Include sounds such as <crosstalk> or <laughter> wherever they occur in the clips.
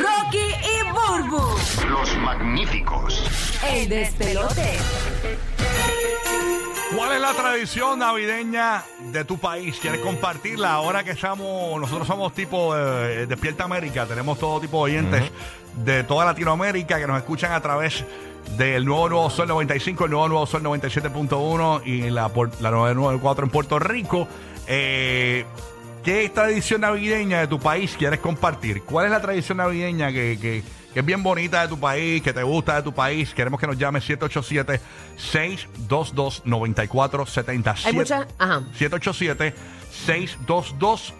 Rocky y Burbu, Los magníficos. el despelote. ¿Cuál es la tradición navideña de tu país? ¿Quieres compartirla? Ahora que estamos, nosotros somos tipo eh, Despierta América, tenemos todo tipo de oyentes de toda Latinoamérica que nos escuchan a través del nuevo Nuevo Sol 95, el nuevo Nuevo Sol 97.1 y la, la 994 en Puerto Rico. Eh, ¿Qué tradición navideña de tu país quieres compartir? ¿Cuál es la tradición navideña que, que- que es bien bonita de tu país, que te gusta de tu país? Queremos que nos llame 787-622-9470. Hay muchas, ajá.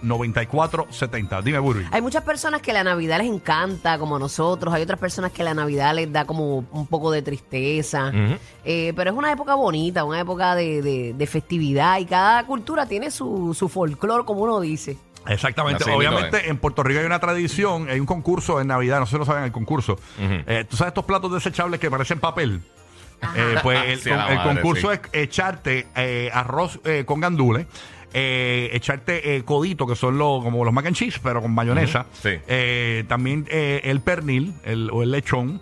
787-622-9470. Dime, Burby. Hay muchas personas que la Navidad les encanta, como nosotros. Hay otras personas que la Navidad les da como un poco de tristeza. Eh, pero es una época bonita, una época de, de- de festividad. Y cada cultura tiene su, su folclore, como uno dice. Exactamente. Así mismo Obviamente en Puerto Rico hay una tradición, hay un concurso en Navidad, no sé si lo saben el concurso. Eh, ¿Tú sabes estos platos desechables que parecen papel? Eh, pues el, <laughs> Sí, a la el madre, concurso sí. es echarte eh, arroz eh, con gandules, eh, echarte eh, codito, que son los, como los mac and cheese, pero con mayonesa. Sí. Eh, también eh, el pernil el, o el lechón.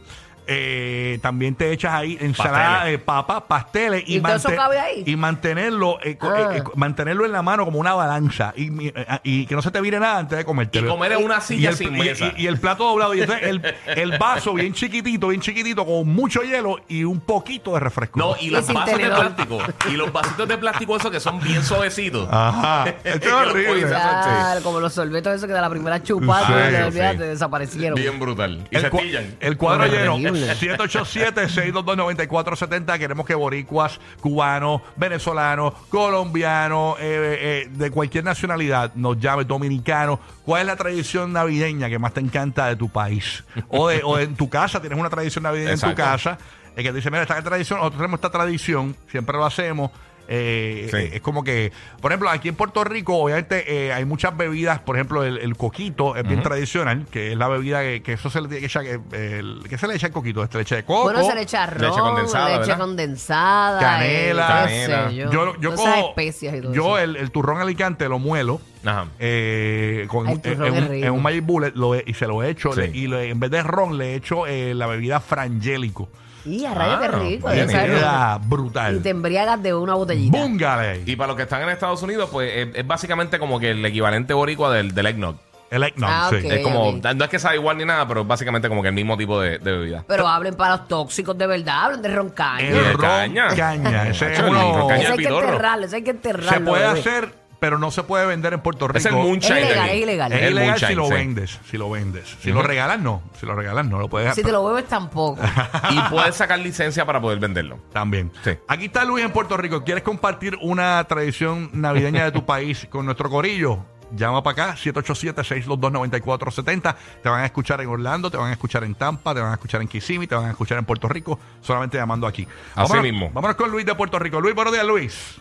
Eh, también te echas ahí ensalada Pasteles. de papa, pasteles y, ¿Y todo eso mante- cabe ahí? y mantenerlo eh, Ah. eh, eh, mantenerlo en la mano como una balanza y, eh, y que no se te vire nada antes de Y comértelo. comer en una Y silla el, sin y- mesa. y- y el plato doblado y entonces el, el vaso bien chiquitito, bien chiquitito, con mucho hielo y un poquito de refresco. No, y los vasos de plástico. Y los vasitos de plástico esos que son bien suavecitos. Ajá. <laughs> Esto es horrible. Claro, como los sorbetos esos que de la primera chupada, Sí, desaparecieron. Bien brutal. Y El, se cua- pillan. el cuadro lleno, Horrible. 787-622-9470. Queremos que boricuas, cubanos, venezolanos, colombianos, eh, eh, de cualquier nacionalidad nos llame, dominicanos. ¿Cuál es la tradición navideña que más te encanta de tu país? O, de, o en tu casa, tienes una tradición navideña en tu casa. Es que te dice, mira, esta tradición, nosotros tenemos esta tradición, siempre lo hacemos. Eh, Sí. eh, es como que, por ejemplo, aquí en Puerto Rico, obviamente eh, hay muchas bebidas, por ejemplo, el, el coquito es bien tradicional, que es la bebida que, que eso se le tiene que echar, que, el- ¿qué se le echa al coquito? Este leche de coco. Bueno, se le echa ron, Leche condensada, leche ¿verdad? condensada, Canela. eh, Canela. yo, cojo- especias y todo yo el, el turrón alicante lo muelo Ajá. eh, con, Ay, el en, un, en un Magic Bullet lo he- y se lo echo Sí. le- y le- en vez de ron le echo eh, la bebida frangélico Y a rayos, qué Ah, rico. bien, ya sabes, Y brutal te embriagas de una botellita. Búngale Y para los que están en Estados Unidos, pues es, es básicamente como que el equivalente boricua del, del eggnog. el eggnog Ah, sí. ok. es como, no es que sea igual ni nada, pero es básicamente como que el mismo tipo de, de bebida. Pero hablen para los tóxicos de verdad, hablen de roncaña. el de ron caña. caña, ese es el uno- ron caña Ese hay que enterrarlo, ese hay que enterrarlo. se puede bebé. hacer pero no se puede vender en Puerto Rico Es el moonshine. Es ilegal, es ilegal. Es ilegal si lo sí. vendes, si lo vendes. Si lo regalas, no. Si lo regalas, no lo puedes Si te lo bebes tampoco. <laughs> Y puedes sacar licencia para poder venderlo. También. Sí. Aquí está Luis en Puerto Rico. ¿Quieres compartir una tradición navideña de tu país con nuestro corillo? Llama para acá, 787-622-9470. Te van a escuchar en Orlando, te van a escuchar en Tampa, te van a escuchar en Kissimmee, te van a escuchar en Puerto Rico, solamente llamando aquí. Así Vámonos- mismo. Vámonos con Luis de Puerto Rico. Luis, buenos días, Luis.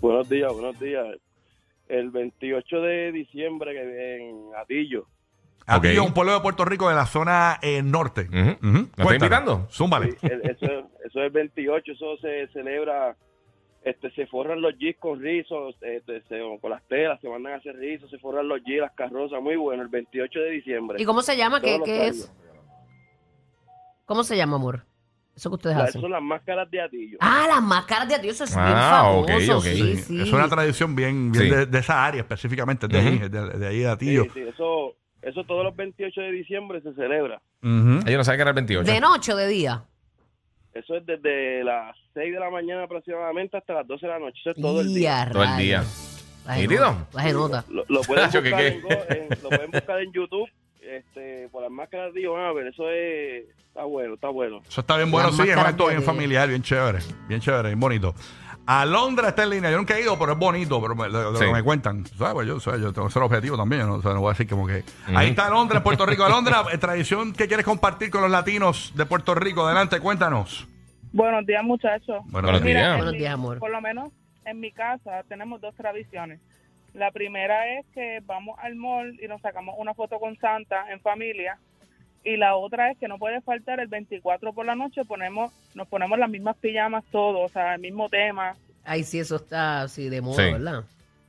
Buenos días, buenos días. El 28 de diciembre en Atillo. Es un pueblo de Puerto Rico de la zona eh, norte. ¿Me está Cuéntanos. invitando? Zúmbale. El- eso, eso es el 28, eso se celebra, este, se forran los jeeps con rizos, este, se- con las telas, se mandan a hacer rizos, se forran los jeeps, las carrozas, muy bueno, el 28 de diciembre. ¿Y cómo se llama? ¿Qué, qué es? ¿Cómo se llama, amor? Eso que ustedes La- hacen. son las máscaras de Atillo. Ah, las máscaras de Dios, eso es bien Ah, ok, famoso. ok. Sí, sí. Es una tradición bien, bien Sí. de, de esa área específicamente, de, ahí, de, de ahí de Sí, Atillo. sí, eso, eso todos los 28 de diciembre se celebra. Ellos no saben que era el 28. ¿De noche o de día? Eso es desde las 6 de la mañana aproximadamente hasta las 12 de la noche. Eso es todo el día. Todo el día. La genota, La genota. Lo, lo pueden <laughs> Nacho, ¿qué buscar qué? en, Go- en- lo pueden buscar en YouTube este, por las máscaras de Dios. A ver, eso es, está bueno, está bueno. Eso está bien bueno, Las sí, es un acto bien familiar, bien chévere, bien chévere, bien bonito. Alondra está en línea. Yo nunca he ido, pero es bonito, pero me, lo, lo Sí. que me cuentan. ¿Sabes? Pues yo, ¿sabes? yo tengo que ser objetivo también. ¿no? O sea, no voy a decir como que. Ahí está Alondra en Puerto Rico. Alondra, eh, tradición que quieres compartir con los latinos de Puerto Rico. Adelante, cuéntanos. Buenos días, muchachos. Bueno, Buenos días. en Buenos días, amor. Por lo menos en mi casa tenemos dos tradiciones. La primera es que vamos al mall y nos sacamos una foto con Santa en familia. Y la otra es que no puede faltar el 24 por la noche, ponemos nos ponemos las mismas pijamas todos, o sea, el mismo tema. Ay, sí, eso está así de moda, Sí. ¿verdad?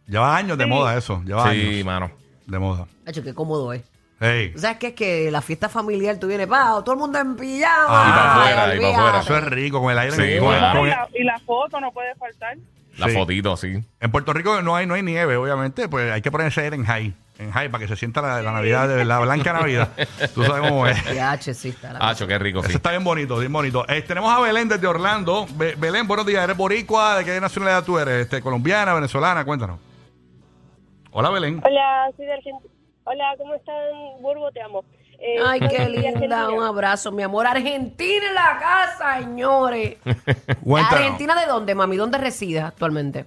Lleva años de Sí. moda eso. Lleva Sí, años mano. de moda. Hacho, qué cómodo es. Hey. ¿Tú ¿Sabes qué es que la fiesta familiar tú vienes, pa, todo el mundo en pijama? Ah, y pa' afuera, y pa' olvídate. afuera. Eso es rico con el aire. Sí, con- bueno. con y, la, y la foto no puede faltar. La Sí. fotito, sí. En Puerto Rico no hay, no hay nieve, obviamente, pues hay que ponerse en high, en high para que se sienta la, la Navidad, de la blanca Navidad. Tú sabes cómo es. Y <laughs> H, sí, está la Hacho, qué rico, sí. Está bien bonito, bien bonito. Eh, tenemos a Belén desde Orlando. Be- Belén, buenos días. ¿Eres boricua? ¿De qué nacionalidad tú eres? Este, ¿Colombiana, venezolana? Cuéntanos. Hola, Belén. Hola, soy de Argentina. Hola, ¿cómo están? Burbo, te amo. Eh, Ay, qué linda. Argentina. Un abrazo, mi amor. Argentina en la casa, señores. <laughs> ¿Argentina de dónde, mami? ¿Dónde resides actualmente?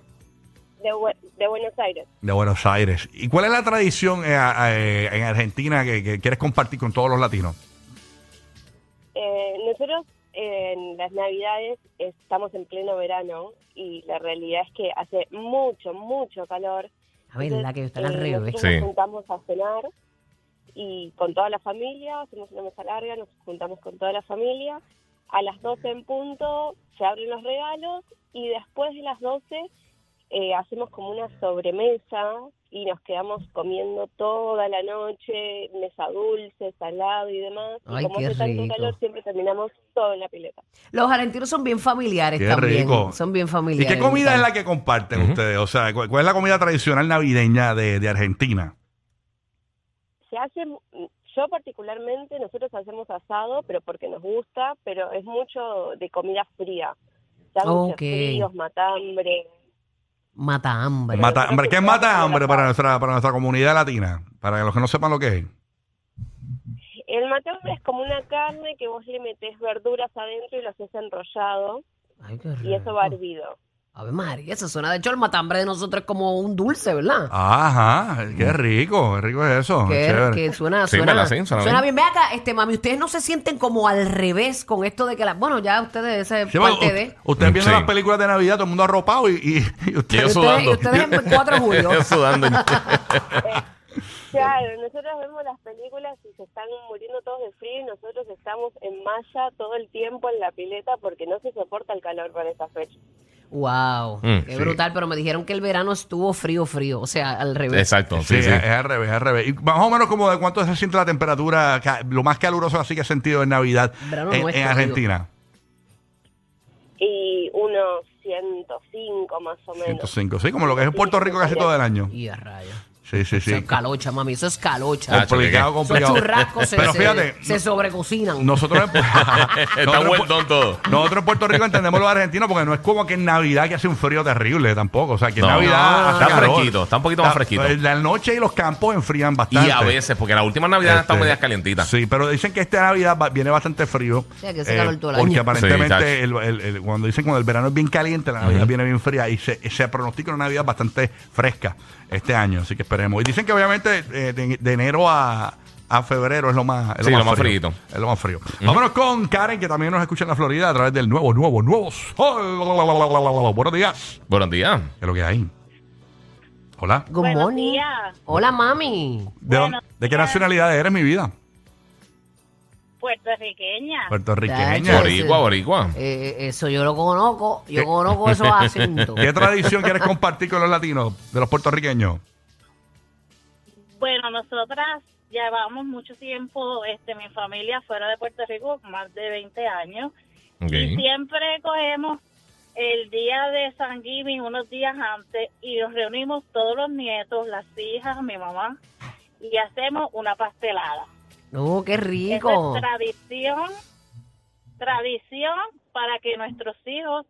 De, Bu- de Buenos Aires. De Buenos Aires. ¿Y cuál es la tradición eh, eh, en Argentina que, que quieres compartir con todos los latinos? Eh, nosotros en las Navidades estamos en pleno verano y la realidad es que hace mucho, mucho calor. A ver, la que está al revés. Sí. nos juntamos a cenar y con toda la familia, hacemos una mesa larga, nos juntamos con toda la familia. A las 12 en punto se abren los regalos y después de las 12 eh, hacemos como una sobremesa y nos quedamos comiendo toda la noche, mesa dulce, salado y demás. Ay, y como qué hace tanto rico. calor, siempre terminamos todo en la pileta. Los argentinos son bien familiares Qué también. rico. Son bien ¿Y familiares. qué comida es la que comparten Ujú. ustedes? O sea, ¿cuál, cuál es la comida tradicional navideña de, de Argentina? Se hace, yo particularmente, nosotros hacemos asado, pero porque nos gusta, pero es mucho de comida fría. Sándwiches Ok. fríos, matambre. Mata hambre. Mata hambre. que ¿Qué es mata hambre para nuestra, para nuestra comunidad latina? Para los que no sepan lo que es. El matambre es como una carne que vos le metés verduras adentro y lo haces enrollado Ay, qué y eso va hervido. A ver, María, eso suena. De hecho, el matambre de nosotros es como un dulce, ¿verdad? Ajá, qué rico, qué rico es eso. que, chévere. que suena, Sí, suena, ¿verdad? Sí, suena suena bien. bien. Ve acá, este mami, ustedes no se sienten como al revés con esto de que la. Bueno, ya ustedes, esa es Sí, bueno, parte u- de. Ustedes viendo Sí. las películas de Navidad, todo el mundo arropado y, y, y Y ustedes... yo ustedes- sudando. ustedes en 4 de julio. <laughs> Yo sudando. <laughs> Claro, nosotros vemos las películas y se están muriendo todos de frío y nosotros estamos en malla todo el tiempo en la pileta porque no se soporta el calor para esa fecha. Wow, Mm, qué sí. brutal. Pero me dijeron que el verano estuvo frío, frío. O sea, al revés. Exacto, Sí, sí, sí. Es, es al revés, es al revés. Y más o menos como de cuánto se siente la temperatura, ca- lo más caluroso así que has sentido en Navidad Verano en, nuestro, en Argentina. Y unos 105 más o menos. 105, sí, como lo que es en Puerto Rico casi todo el año. Y a raya. Sí, sí, Eso sí. es calocha, mami. Eso es calocha. Ah, Complicado, complicado. churrascos se, Pero se- fíjate, se sobrecocinan. nosotros en, <laughs> <laughs> Está nosotros en- todo. nosotros en Puerto Rico entendemos los argentinos porque no es como que en Navidad que hace un frío terrible tampoco. O sea, que en No. Navidad Está calor. fresquito, está un poquito más fresquito. La noche y los campos enfrían bastante. Y a veces, porque la última Navidad Este, medias calientitas. Sí, pero dicen que esta Navidad va- viene bastante frío. O sea, que hace calor todo el Porque año. aparentemente Sí, el- el- el- cuando dicen cuando el verano es bien caliente, la Navidad viene bien fría y se, se pronostica una Navidad bastante fresca este año. Así que esperemos. Y dicen que obviamente eh, de, de enero a, a febrero es lo más, es Sí, lo más frío. frío. Es lo más frío. Vámonos con Karen, que también nos escucha en la Florida a través del nuevo, nuevo, nuevo. Sol. Buenos días. Buenos días. ¿Qué es lo que hay? Hola. Good Buenos morning. días. Hola, mami. ¿De, Buenos dónde- ¿de qué nacionalidad eres, mi vida? Puertorriqueña. Puertorriqueña. Boricua, boricua. Eh, eso yo lo conozco. Yo ¿Qué? conozco esos <laughs> acentos. ¿Qué tradición quieres compartir con los latinos, de los puertorriqueños? Bueno, nosotras llevamos mucho tiempo, este, mi familia fuera de Puerto Rico, más de 20 años, y siempre cogemos el día de San Giving unos días antes y nos reunimos todos los nietos, las hijas, mi mamá, y hacemos una pastelada. Oh, qué Esa rico. es tradición, tradición para que nuestros hijos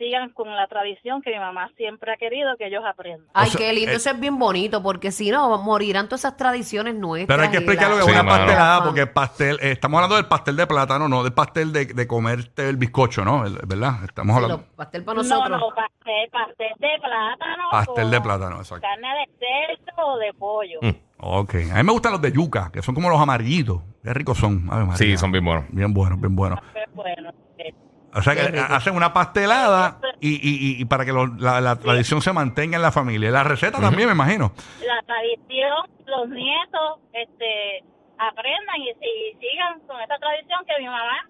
sigan con la tradición que mi mamá siempre ha querido que ellos aprendan. Ay, O sea, qué lindo, eh, eso es bien bonito, porque si no, morirán todas esas tradiciones nuestras. Pero hay que explicar lo que es Sí, una mano. pastelada, porque pastel, eh, estamos hablando del pastel de plátano, no del pastel de, de comerte el bizcocho, ¿no? El- ¿Verdad? Estamos Sí, hablando. lo- pastel para No, nosotros. no, pastel, pastel de plátano. Pastel de plátano, exacto. Carne de cerdo o de pollo. Mm. Ok. A mí me gustan los de yuca, que son como los amarillitos. Qué ricos son. Sí, son bien buenos. Bien buenos, bien buenos. Qué bueno. O sea que hacen una pastelada y, y- y- y para que lo- la, la tradición se mantenga en la familia. La receta también, me imagino. La tradición, los nietos este, aprendan y, y sigan con esa tradición que mi mamá,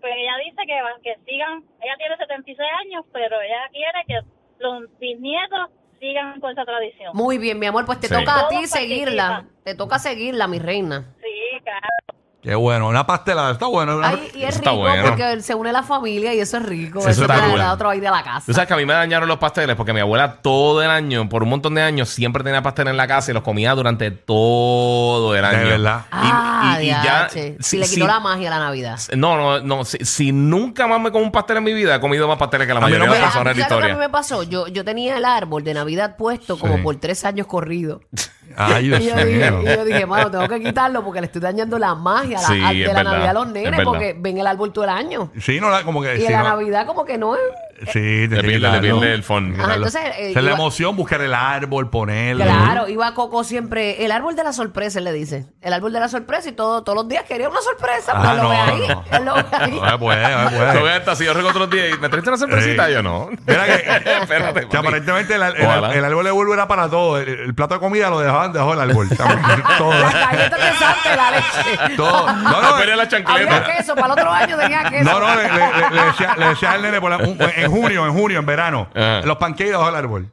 pues ella dice que, va- que sigan, ella tiene 76 años, pero ella quiere que los bisnietos sigan con esa tradición. Muy bien, mi amor, pues te Sí. toca a ti Todos seguirla. participan. Te toca seguirla, mi reina. Sí, claro. Qué bueno. Una pastelada, está bueno. Una- Ay, y es está rico bueno. porque se une la familia y eso es rico. Sí, eso eso está te cool. da otro ahí de la casa. Tú sabes que a mí me dañaron los pasteles porque mi abuela todo el año, por un montón de años, siempre tenía pastel en la casa y los comía durante todo el año. verdad. Y- Ah, y, y ya. diache. Si, le quitó si- la magia a la Navidad. No, no, no. Si, si nunca más me como un pastel en mi vida, he comido más pasteles que la A mí no mayoría me- de las personas ¿Sabes de la lo que a mí historia. me pasó? Yo, yo tenía el árbol de Navidad puesto como Sí. por tres años corrido. <laughs> Ay, Dios Y yo, dije, mío. y yo dije, mano, tengo que quitarlo porque le estoy dañando la magia la- Sí, de es la verdad, Navidad a los es nenes verdad. porque ven el árbol todo el año. Sí, no, la- como que. Y en la no. Navidad como que no es... Sí, Le pierde, le pierde el fondo. Ajá, entonces, eh, es la iba- emoción, buscar el árbol, ponerlo. Claro, iba Coco siempre, el árbol de la sorpresa, él le dice. El árbol de la sorpresa y todo, todos los días quería una sorpresa. Ah, pues lo no, ve ahí. no. <laughs> Él lo ve ahí. No, pues, no, pues. Yo voy hasta si yo rego otros días y me trajiste una sorpresita, Sí. yo no. <laughs> Mira que, <laughs> Espérate, que aparentemente el, el- Ojalá. el árbol de bulbo era para todo. El, el plato de comida lo dejaban debajo del árbol. todo. Las galletas de Santa y la leche. todo. No, no, quería la chancleta. Había queso, para el otro año tenía queso. no, no, le, le- le- le decía, le decía al nene por la- un- en junio, en junio, en verano, Ajá. los pancakes debajo del árbol.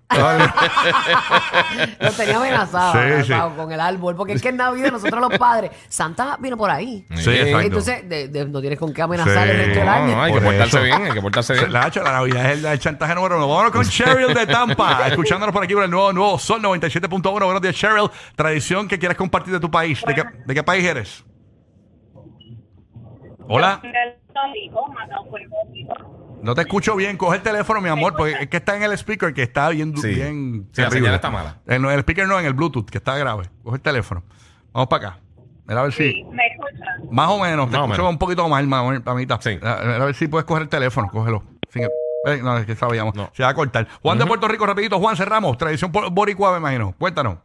Lo tenía amenazado, Sí, amenazado sí. con el árbol. Porque es que en Navidad nosotros los padres, Santa vino por ahí. Sí, exacto. Entonces, de- de- no tienes con qué amenazar Sí. el resto del No, año. no, hay que Por portarse eso. bien, hay que portarse bien. La, la Navidad es el, el chantaje número uno. Vámonos con Cheryl de Tampa, <laughs> escuchándonos por aquí por el nuevo, nuevo Sol 97.1. Buenos días, Cheryl. Tradición que quieres compartir de tu país. ¿De qué, de qué país eres? Hola. No te escucho bien. Coge el teléfono, mi amor, porque es que está en el speaker que está bien. Sí. bien Sí, la terrible. señal está mala. En el speaker no, en el Bluetooth, que está grave. Coge el teléfono. Vamos para acá. Mira a ver si. ¿Me escuchas? Más o menos. Te Más o escucho menos. un poquito mal, más a mitad. Sí. A, a ver si puedes coger el teléfono. Cógelo. Sin el- eh, no, es que sabíamos. No. Se va a cortar. Juan de Puerto Rico, rapidito. Juan Cerramos. Tradición por- boricua, me imagino. Cuéntanos.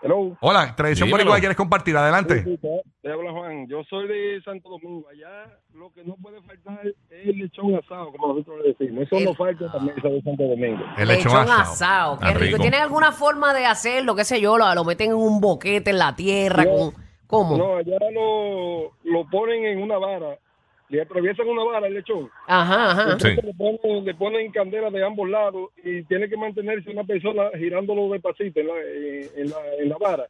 Hello. Hola. Tradición boricua que quieres compartir. Adelante. Sí, te- Te habla Juan. Yo soy de Santo Domingo. Allá lo que no puede faltar es el lechón asado, como nosotros le decimos. Eso El- no falta también eso de Santo Domingo. El lechón asado. Qué Ah, rico. rico. ¿Tienen alguna forma de hacerlo? ¿Qué sé yo? Lo, lo meten en un boquete en la tierra. No. con- ¿Cómo? No, allá lo, lo ponen en una vara. Le atraviesan una vara el lechón. Ajá, ajá. Sí. Le, ponen, le ponen candela de ambos lados y tiene que mantenerse una persona girándolo despacito en la, en, la, en la vara.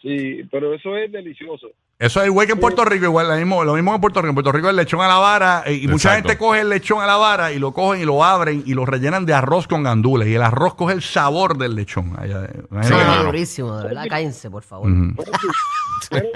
Sí, pero eso es delicioso. Eso es igual que en Puerto Rico, igual, lo mismo, lo mismo que en Puerto Rico. En Puerto Rico el lechón a la vara eh, y mucha gente coge el lechón a la vara y lo cogen y lo abren y lo rellenan de arroz con gandules y el arroz coge el sabor del lechón. Allá, Sí, hermano. durísimo, de verdad. Cállense, por favor. Pero.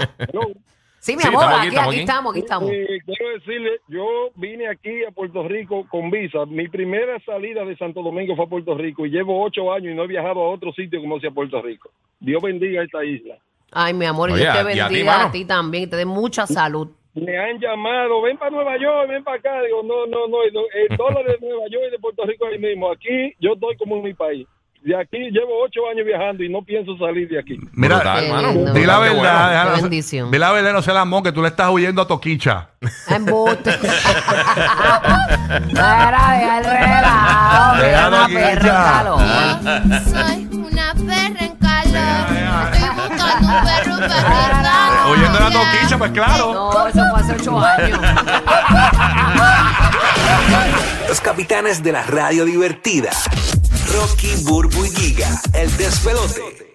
<laughs> Sí, mi Sí, amor, estamos aquí, aquí, estamos aquí estamos, aquí estamos. Eh, quiero decirle, yo vine aquí a Puerto Rico con visa. Mi primera salida de Santo Domingo fue a Puerto Rico y llevo ocho años y no he viajado a otro sitio como sea Puerto Rico. Dios bendiga esta isla. Ay, mi amor, Oye, Dios te y a ti, bendiga a ti también, te dé mucha salud. Me han llamado, ven para Nueva York, ven para acá. Digo, no, no, no, no, el dólar de Nueva York y de Puerto Rico ahí mismo. Aquí yo estoy como en mi país. De aquí llevo ocho años viajando y no pienso salir de aquí. Mira, Brutal, hermano. lindo. di la verdad, bueno. bendición. di la verdad, no se la mon, que tú le estás huyendo a Toquicha. Embuste. <laughs> Para deja el relajo, Déjalo una perra en calor. Soy una perra en calor. Estoy buscando un perro. Huyendo a la Toquicha, pues claro. No, eso fue hace ocho años. Los capitanes de la radio divertida. Rocky, Burbu y Giga, el despelote.